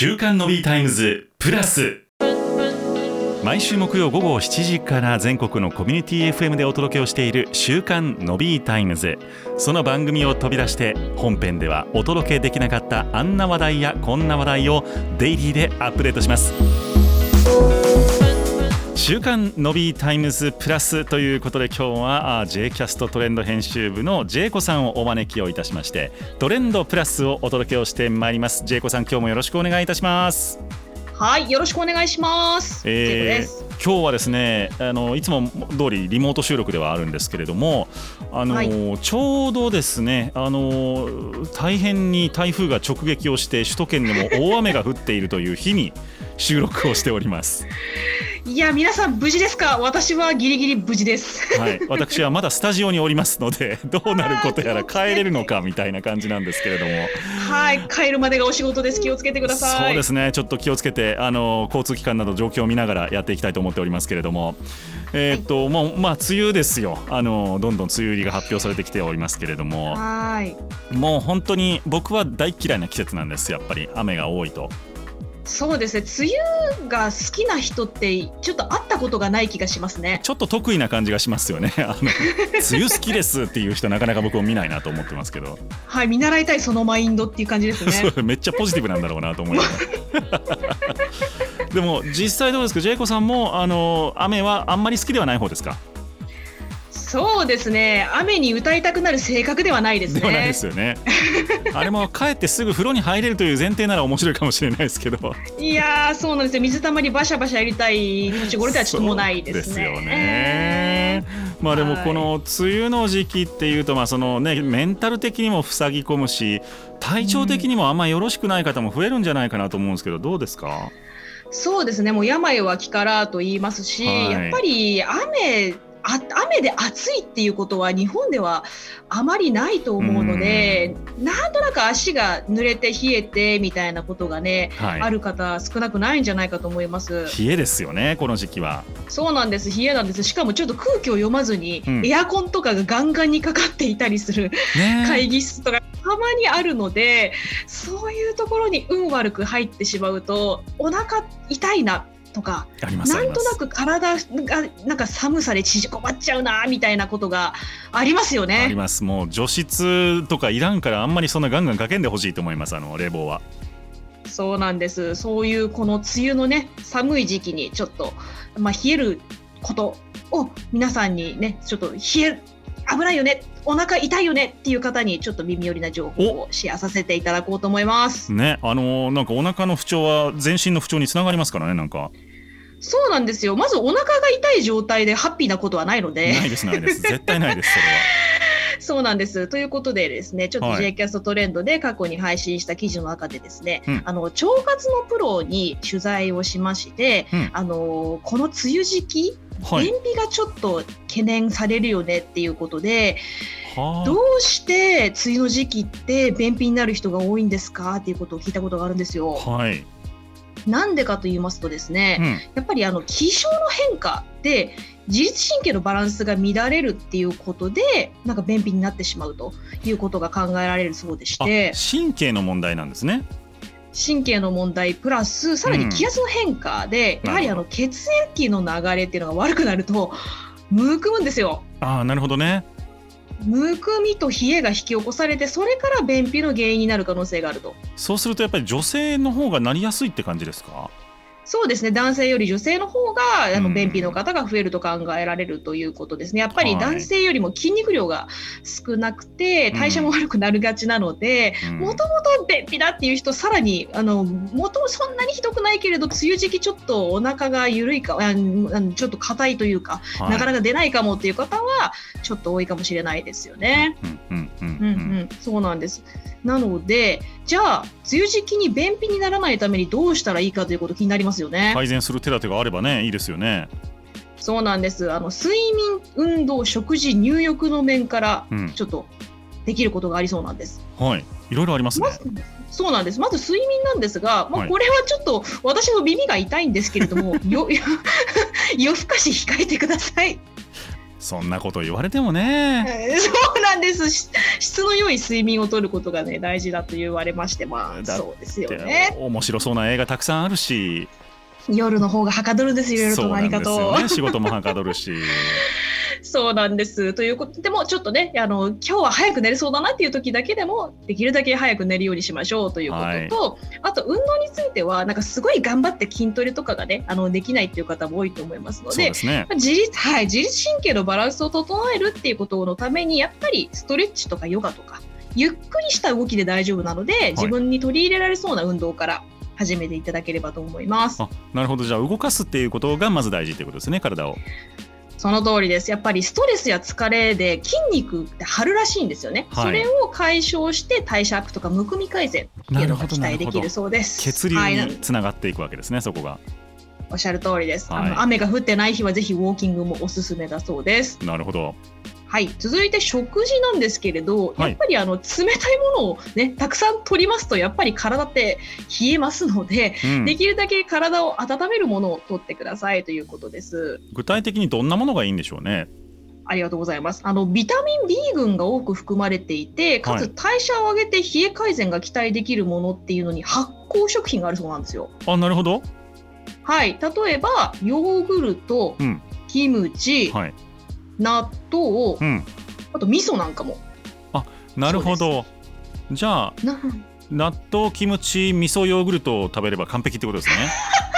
週刊のビータイムズプラス。毎週木曜午後7時から全国のコミュニティ FM でお届けをしている週刊のビータイムズ。その番組を飛び出して本編ではお届けできなかったあんな話題やこんな話題をデイリーでアップデートします。週刊のビータイムズプラスということで今日は J キャストトレンド編集部の J 子さんをお招きをいたしましてトレンドプラスをお届けをしてまいります。J 子さん今日もよろしくお願いいたします。はいよろしくお願いします、えー今日はですねあのいつも通りリモート収録ではあるんですけれどもあの、はい。ちょうどですねあの大変に台風が直撃をして首都圏でも大雨が降っているという日に収録をしております。いや皆さん無事ですか？私はギリギリ無事です。はい、私はまだスタジオにおりますので どうなることやら帰れるのかみたいな感じなんですけれども。はい。帰るまでがお仕事です。気をつけてください。そうですね。ちょっと気をつけてあの交通機関など状況を見ながらやっていきたいと思っておりますけれども。えーっと、もうまあ梅雨ですよ。あのどんどん梅雨入りが発表されてきておりますけれども。はい。もう本当に僕は大嫌いな季節なんですやっぱり。雨が多いとそうですね。梅雨が好きな人ってちょっと会ったことがない気がしますね。ちょっと得意な感じがしますよね。あの梅雨好きですっていう人なかなか僕も見ないなと思ってますけど。はい見習いたいそのマインドっていう感じですね。めっちゃポジティブなんだろうなと思いながらでも実際どうですか？ジェイコさんもあの雨はあんまり好きではない方ですか？そうですね。雨に歌いたくなる性格ではないですね。ではないですよね。あれも帰ってすぐ風呂に入れるという前提なら面白いかもしれないですけど。いやーそうなんですよ。水たまりバシャバシャやりたい年頃ではちょっともうないですね。よね。まあでもこの梅雨の時期っていうとまあそのねメンタル的にも塞ぎ込むし体調的にもあんまよろしくない方も増えるんじゃないかなと思うんですけどどうですか？そうですね。もう病は気からと言いますし、はい。やっぱり雨あ雨で暑いっていうことは日本ではあまりないと思うので、なんとなく足が濡れて冷えてみたいなことがね、はい。ある方少なくないんじゃないかと思います。冷えですよねこの時期は。そうなんです。冷えなんです。しかもちょっと空気を読まずに、うん。エアコンとかがガンガンにかかっていたりするね。会議室とかたまにあるのでそういうところに運悪く入ってしまうとお腹痛いなとかなんとなく体がなんか寒さで縮こまっちゃうなみたいなことがありますよありね。ますもう除湿とかいらんからあんまりそんなガンガンかけんでほしいと思いますあの冷房はそうなんですそういうこの梅雨のね寒い時期にちょっと、まあ、冷えることを皆さんにねちょっと冷え危ないよね。お腹痛いよね。っていう方にちょっと耳寄りな情報をシェアさせていただこうと思います。ね。あのーなんかお腹の不調は全身の不調につながりますからねなんか。そうなんですよ。まずお腹が痛い状態でハッピーなことはないので。ないですないです。絶対ないですそれは。そうなんです。ということでですね、ちょっとはい。J キャストトレンドで過去に配信した記事の中でですね、うん。あの腸活のプロに取材をしまして、うん。あのこの梅雨時期、はい。便秘がちょっと懸念されるよねっていうことで、はどうして梅雨の時期って便秘になる人が多いんですかっていうことを聞いたことがあるんですよ。あはい、なんでかと言いますとですね、うん、やっぱりあの気象の変化で自律神経のバランスが乱れるっていうことでなんか便秘になってしまうということが考えられるそうでしあて神経の問題なんですね神経の問題プラスさらに気圧の変化で、うんやはりあの血液の流れっていうのが悪くなるとむくむんですよ。ああなるほどねむくみと冷えが引き起こされてそれから便秘の原因になる可能性があると。そうするとやっぱり女性の方がなりやすいって感じですか？そうですね。男性より女性の方があうん。の便秘の方が増えると考えられるということですね。やっぱりはい。男性よりも筋肉量が少なくて代謝も悪くなりがちなのでうん。もともと便秘だっていう人さらにあのもともそんなにひどくないけれど梅雨時期ちょっとお腹が緩いかああのちょっと硬いというか、はい。なかなか出ないかもっていう方はちょっと多いかもしれないですよね。そうなんです。なので、じゃあ、梅雨時期に便秘にならないためにどうしたらいいかということ気になりますよね。改善する手立てがあればねいいですよねそうなんです。あの睡眠、運動、食事、入浴の面からうんちょっとできることがありそうなんです。はいいろいろありますねそうなんです。まず睡眠なんですが、まあ、はいこれはちょっと私の耳が痛いんですけれども、よ 夜更かし控えてください。そんなこと言われてもね。えー そうなんです。し質の良い睡眠をとることがね大事だと言われましてまあそうですよね。面白そうな映画たくさんあるし。夜の方がはかどるんですよいろいろと。そうなん何かとですよね。仕事もはかどるしそうなんです。ということでもちょっとねあの今日は早く寝れそうだなっていう時だけでもできるだけ早く寝るようにしましょうということと、あと運動についてはなんかすごい頑張って筋トレとかがねあのできないっていう方も多いと思いますのでね。まあ自律はい、自律神経のバランスを整えるっていうことのためにやっぱりストレッチとかヨガとかゆっくりした動きで大丈夫なので、自分に取り入れられそうな運動から始めていただければと思います。あなるほど。じゃあ動かすっていうことがまず大事っていうことですね体をその通りです。やっぱりストレスや疲れで筋肉って張るらしいんですよね。はいそれを解消して代謝アップとかむくみ改善っていうのが期待できるそうです。血流はい、につながっていくわけですねそこがおっしゃる通りです、はいあの。雨が降ってない日はぜひウォーキングもおすすめだそうです。なるほどはい、続いて食事なんですけれど、はい。やっぱりあの冷たいものをねたくさん取りますとやっぱり体って冷えますので、うん。できるだけ体を温めるものを取ってくださいということです。具体的にどんなものがいいんでしょうね？ありがとうございます。あのビタミン B 群が多く含まれていて、かつはい代謝を上げて冷え改善が期待できるものっていうのに発酵食品があるそうなんですよ。あなるほど。はい、例えばヨーグルト、うん。キムチ、はい納豆う、ん。あと味噌なんかも。なるほど。じゃあな納豆キムチ味噌ヨーグルトを食べれば完璧ってことですね。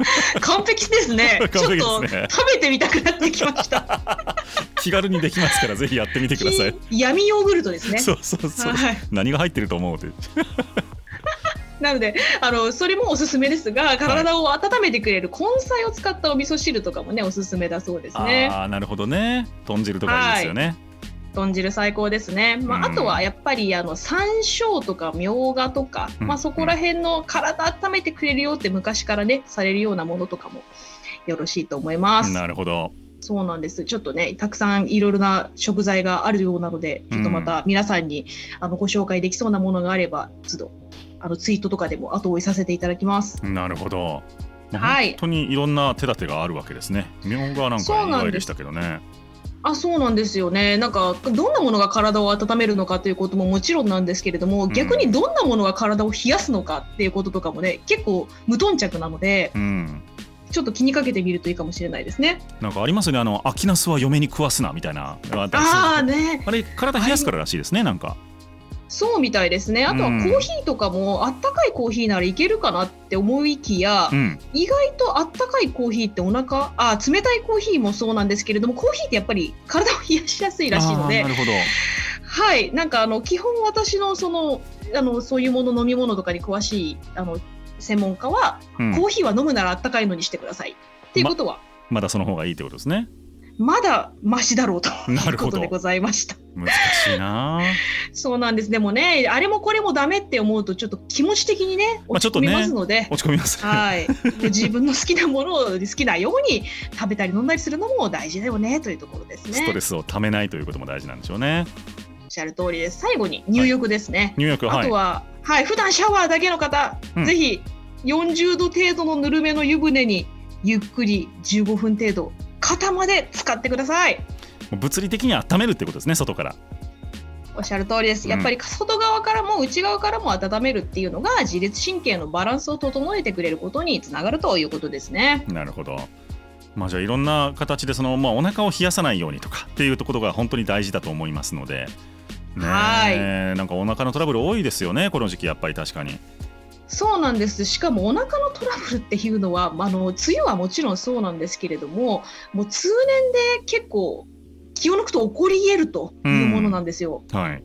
完璧ですね。ちょっと食べてみたくなってきました。気軽にできますからぜひやってみてください、き闇ヨーグルトですね。そうそうそう、はい、何が入ってると思うってなのであのそれもおすすめですが体を温めてくれる根菜を使ったお味噌汁とかもねおすすめだそうですね。ああなるほどね。豚汁とかいいですよね、豚汁最高ですね、まうん。あ、あとはやっぱりあの山椒とかみょうがとか、うん。まあ、そこら辺の体温めてくれるよって昔からねされるようなものとかもよろしいと思います。なるほど。そうなんです。ちょっとねたくさんいろいろな食材があるようなのでちょっとまた皆さんに、あのご紹介できそうなものがあれば都度あのツイートとかでも後追いさせていただきます。なるほど。はい。本当にいろんな手立てがあるわけですね。みょうがなんか意外でしたけどね。あそうなんですよね。なんかどんなものが体を温めるのかということももちろんなんですけれども、ん。逆にどんなものが体を冷やすのかっていうこととかもね結構無頓着なのでうん。ちょっと気にかけてみるといいかもしれないですね。なんかありますよね。あの秋ナスは嫁に食わすなみたいなああね。あれ体冷やすかららしいですねなんかそうみたいですね。あとはコうん。ーヒーとかもあったかいコーヒーならいけるかなって思いきや、うん。意外とあったかいコーヒーってお腹あ冷たいコーヒーもそうなんですけれどもコーヒーってやっぱり体を冷やしやすいらしいのであーなるほど。はい。なんかあの基本私のそのあのそういうもの飲み物とかに詳しいあの専門家は、うん。コーヒーは飲むならあったかいのにしてくださいっていうことは、まだその方がいいってことですねまだマシだろうと いうことでございました。難しいな そうなんです。でもね、あれもこれもダメって思うと、ちょっと気持ち的にね、まあちょっとね落ち込みますので。落ち込みますはい、自分の好きなものを好きなように食べたり飲んだりするのも大事だよねというところですね。ストレスをためないということも大事なんでしょうねおっしゃる通りです。最後に入浴ですね。入浴はいあとは、はい、普段シャワーだけの方、うんぜひ40度程度のぬるめの湯船にゆっくり15分程度肩まで使ってください。物理的に温めるってことですね外からおっしゃる通りです。やっぱり外側からも内側からも温めるっていうのが自律神経のバランスを整えてくれることにつながるということですね。なるほどまあじゃあいろんな形でその、まあ、お腹を冷やさないようにとかっていうところが本当に大事だと思いますのでねえなんかお腹のトラブル多いですよねこの時期やっぱり確かにそうなんです。しかもお腹のトラブルっていうのは、まああの梅雨はもちろんそうなんですけれども、もう通年で結構気を抜くと起こり得るというものなんですよ。はい。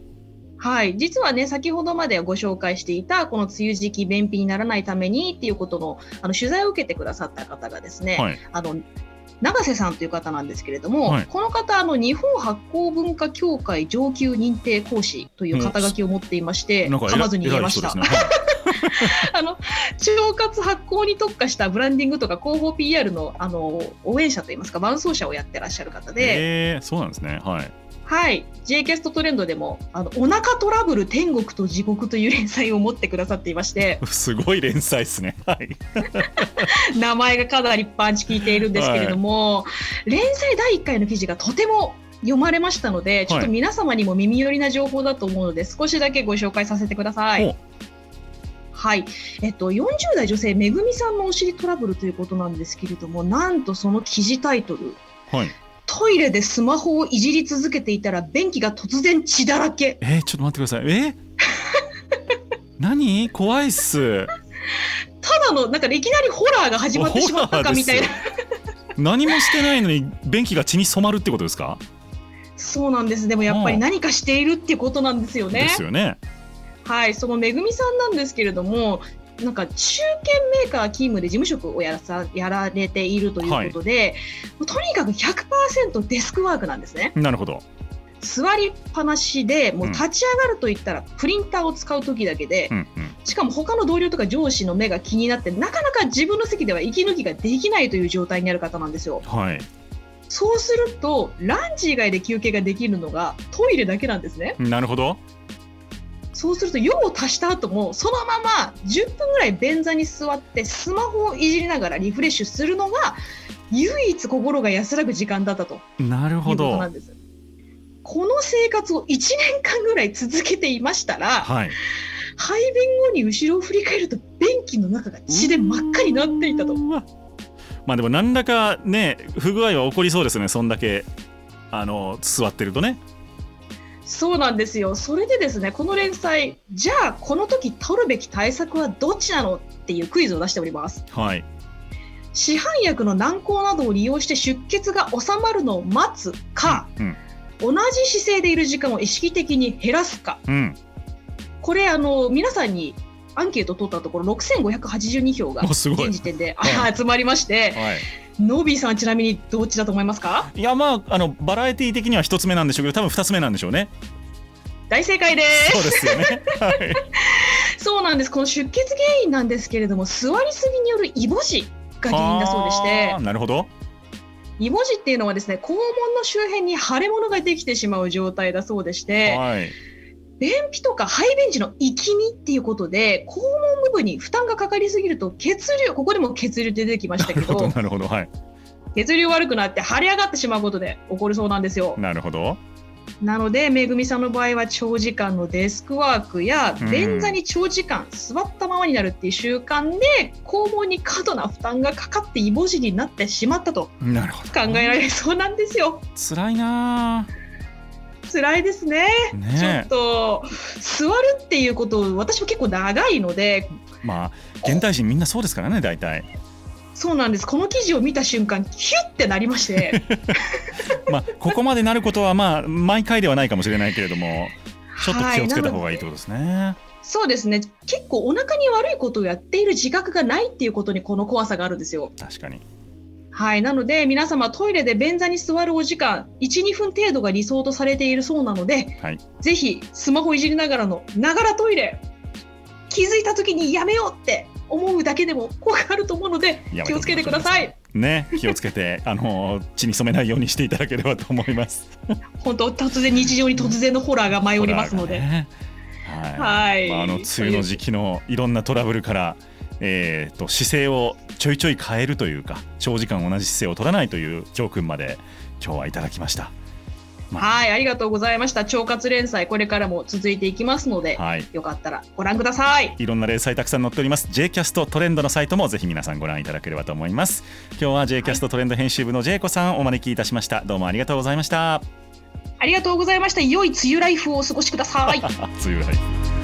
はい、実はね先ほどまでご紹介していたこの梅雨時期便秘にならないためにっていうことのあの取材を受けてくださった方がですね、はい。あの永瀬さんという方なんですけれども、はい。この方あの日本発酵文化協会上級認定講師という肩書きを持っていましてか噛まずに言えました。あの腸活発酵に特化したブランディングとか広報 PR のあの応援者といいますか伴走者をやってらっしゃる方で、えー、そうなんですね。はい。はい。J キャストトレンドでもあのお腹トラブル天国と地獄という連載を持ってくださっていまして すごい連載ですね。はい。名前がかなりパンチ効いているんですけれども、はい、連載第1回の記事がとても読まれましたのでちょっと皆様にも耳寄りな情報だと思うので、はい、少しだけご紹介させてください。はい、えっと、40代女性めぐみさんのお尻トラブルということなんですけれどもなんとその記事タイトル、はい、トイレでスマホをいじり続けていたら便器が突然血だらけ。えー、ちょっと待ってください。え 何？怖いっす。ただのなんかいきなりホラーが始まってしまったかみたいな。何もしてないのに便器が血に染まるってことですか？そうなんです。でもやっぱり何かしているっていうことなんですよね。ですよねはい、そのめぐみさんなんですけれども、なんか中堅メーカー勤務で事務職をやらさやられているということで、はい、とにかく100%デスクワークなんですね。なるほど座りっぱなしでもう立ち上がるといったらプリンターを使う時だけで、うんうん、しかも他の同僚とか上司の目が気になってなかなか自分の席では息抜きができないという状態にある方なんですよ。はい、そうするとランチ以外で休憩ができるのがトイレだけなんですね。なるほどそうすると用を足した後もそのまま10分ぐらい便座に座ってスマホをいじりながらリフレッシュするのが唯一心が安らぐ時間だったと。なるほど。この生活を1年間ぐらい続けていましたら、はい、排便後に後ろを振り返ると便器の中が血で真っ赤になっていたと。まあでも何らかね不具合は起こりそうですね。そんだけあの座ってるとね。そうなんですよ。それでですね、この連載、じゃあこの時取るべき対策はどっちなのっていうクイズを出しております。はい。市販薬の軟膏などを利用して出血が収まるのを待つか、うんうん、同じ姿勢でいる時間を意識的に減らすか。うん、これあの皆さんにアンケート取ったところ6582票が現時点で、はい、集まりまして、はい、ノビーさんちなみにどっちだと思いますか？いやまああのバラエティー的には一つ目なんでしょうけど多分二つ目なんでしょうね。大正解です。そうですよね、はい、そうなんです。この出血原因なんですけれども座りすぎによるイボ痔が原因だそうでして。なるほど。イボ痔っていうのはですね肛門の周辺に腫れ物ができてしまう状態だそうでして、はい便秘とか排便時の生きみっていうことで肛門部分に負担がかかりすぎると血流ここでも血流出てきましたけど なるほどはい。血流悪くなって腫れ上がってしまうことで起こるそうなんですよ。なるほど。なのでめぐみさんの場合は長時間のデスクワークや便座に長時間座ったままになるっていう習慣で肛門に過度な負担がかかってイボ痔になってしまったと考えられそうなんですよ。辛いな辛いですね。ね。ちょっと座るっていうこと私も結構長いのでまあ現代人みんなそうですからね大体。そうなんです。この記事を見た瞬間ヒュッてなりまして。まあここまでなることはまあ毎回ではないかもしれないけれどもちょっと気をつけた方がいいってことですね。はい。そうですね。結構お腹に悪いことをやっている自覚がないっていうことにこの怖さがあるんですよ。確かにはい、なので皆様トイレで便座に座るお時間12分程度が理想とされているそうなので、はい、ぜひスマホいじりながらのながらトイレ気づいた時にやめようって思うだけでも怖があると思うので気をつけてください。ね、気をつけて あの血に染めないようにしていただければと思います。本当突然日常に突然のホラーが舞い降りますので。ね、はい。はい、あの梅雨の時期のいろんなトラブルから。えーと、姿勢をちょいちょい変えるというか長時間同じ姿勢を取らないという教訓まで今日はいただきました。まあ、はいありがとうございました。腸活連載これからも続いていきますので、はい、よかったらご覧ください。いろんな連載たくさん載っております。J キャストトレンドのサイトもぜひ皆さんご覧いただければと思います。今日は J キャストトレンド編集部の J 子さんお招きいたしました。どうもありがとうございました。ありがとうございました。良い梅雨ライフをお過ごしください。梅雨ライフ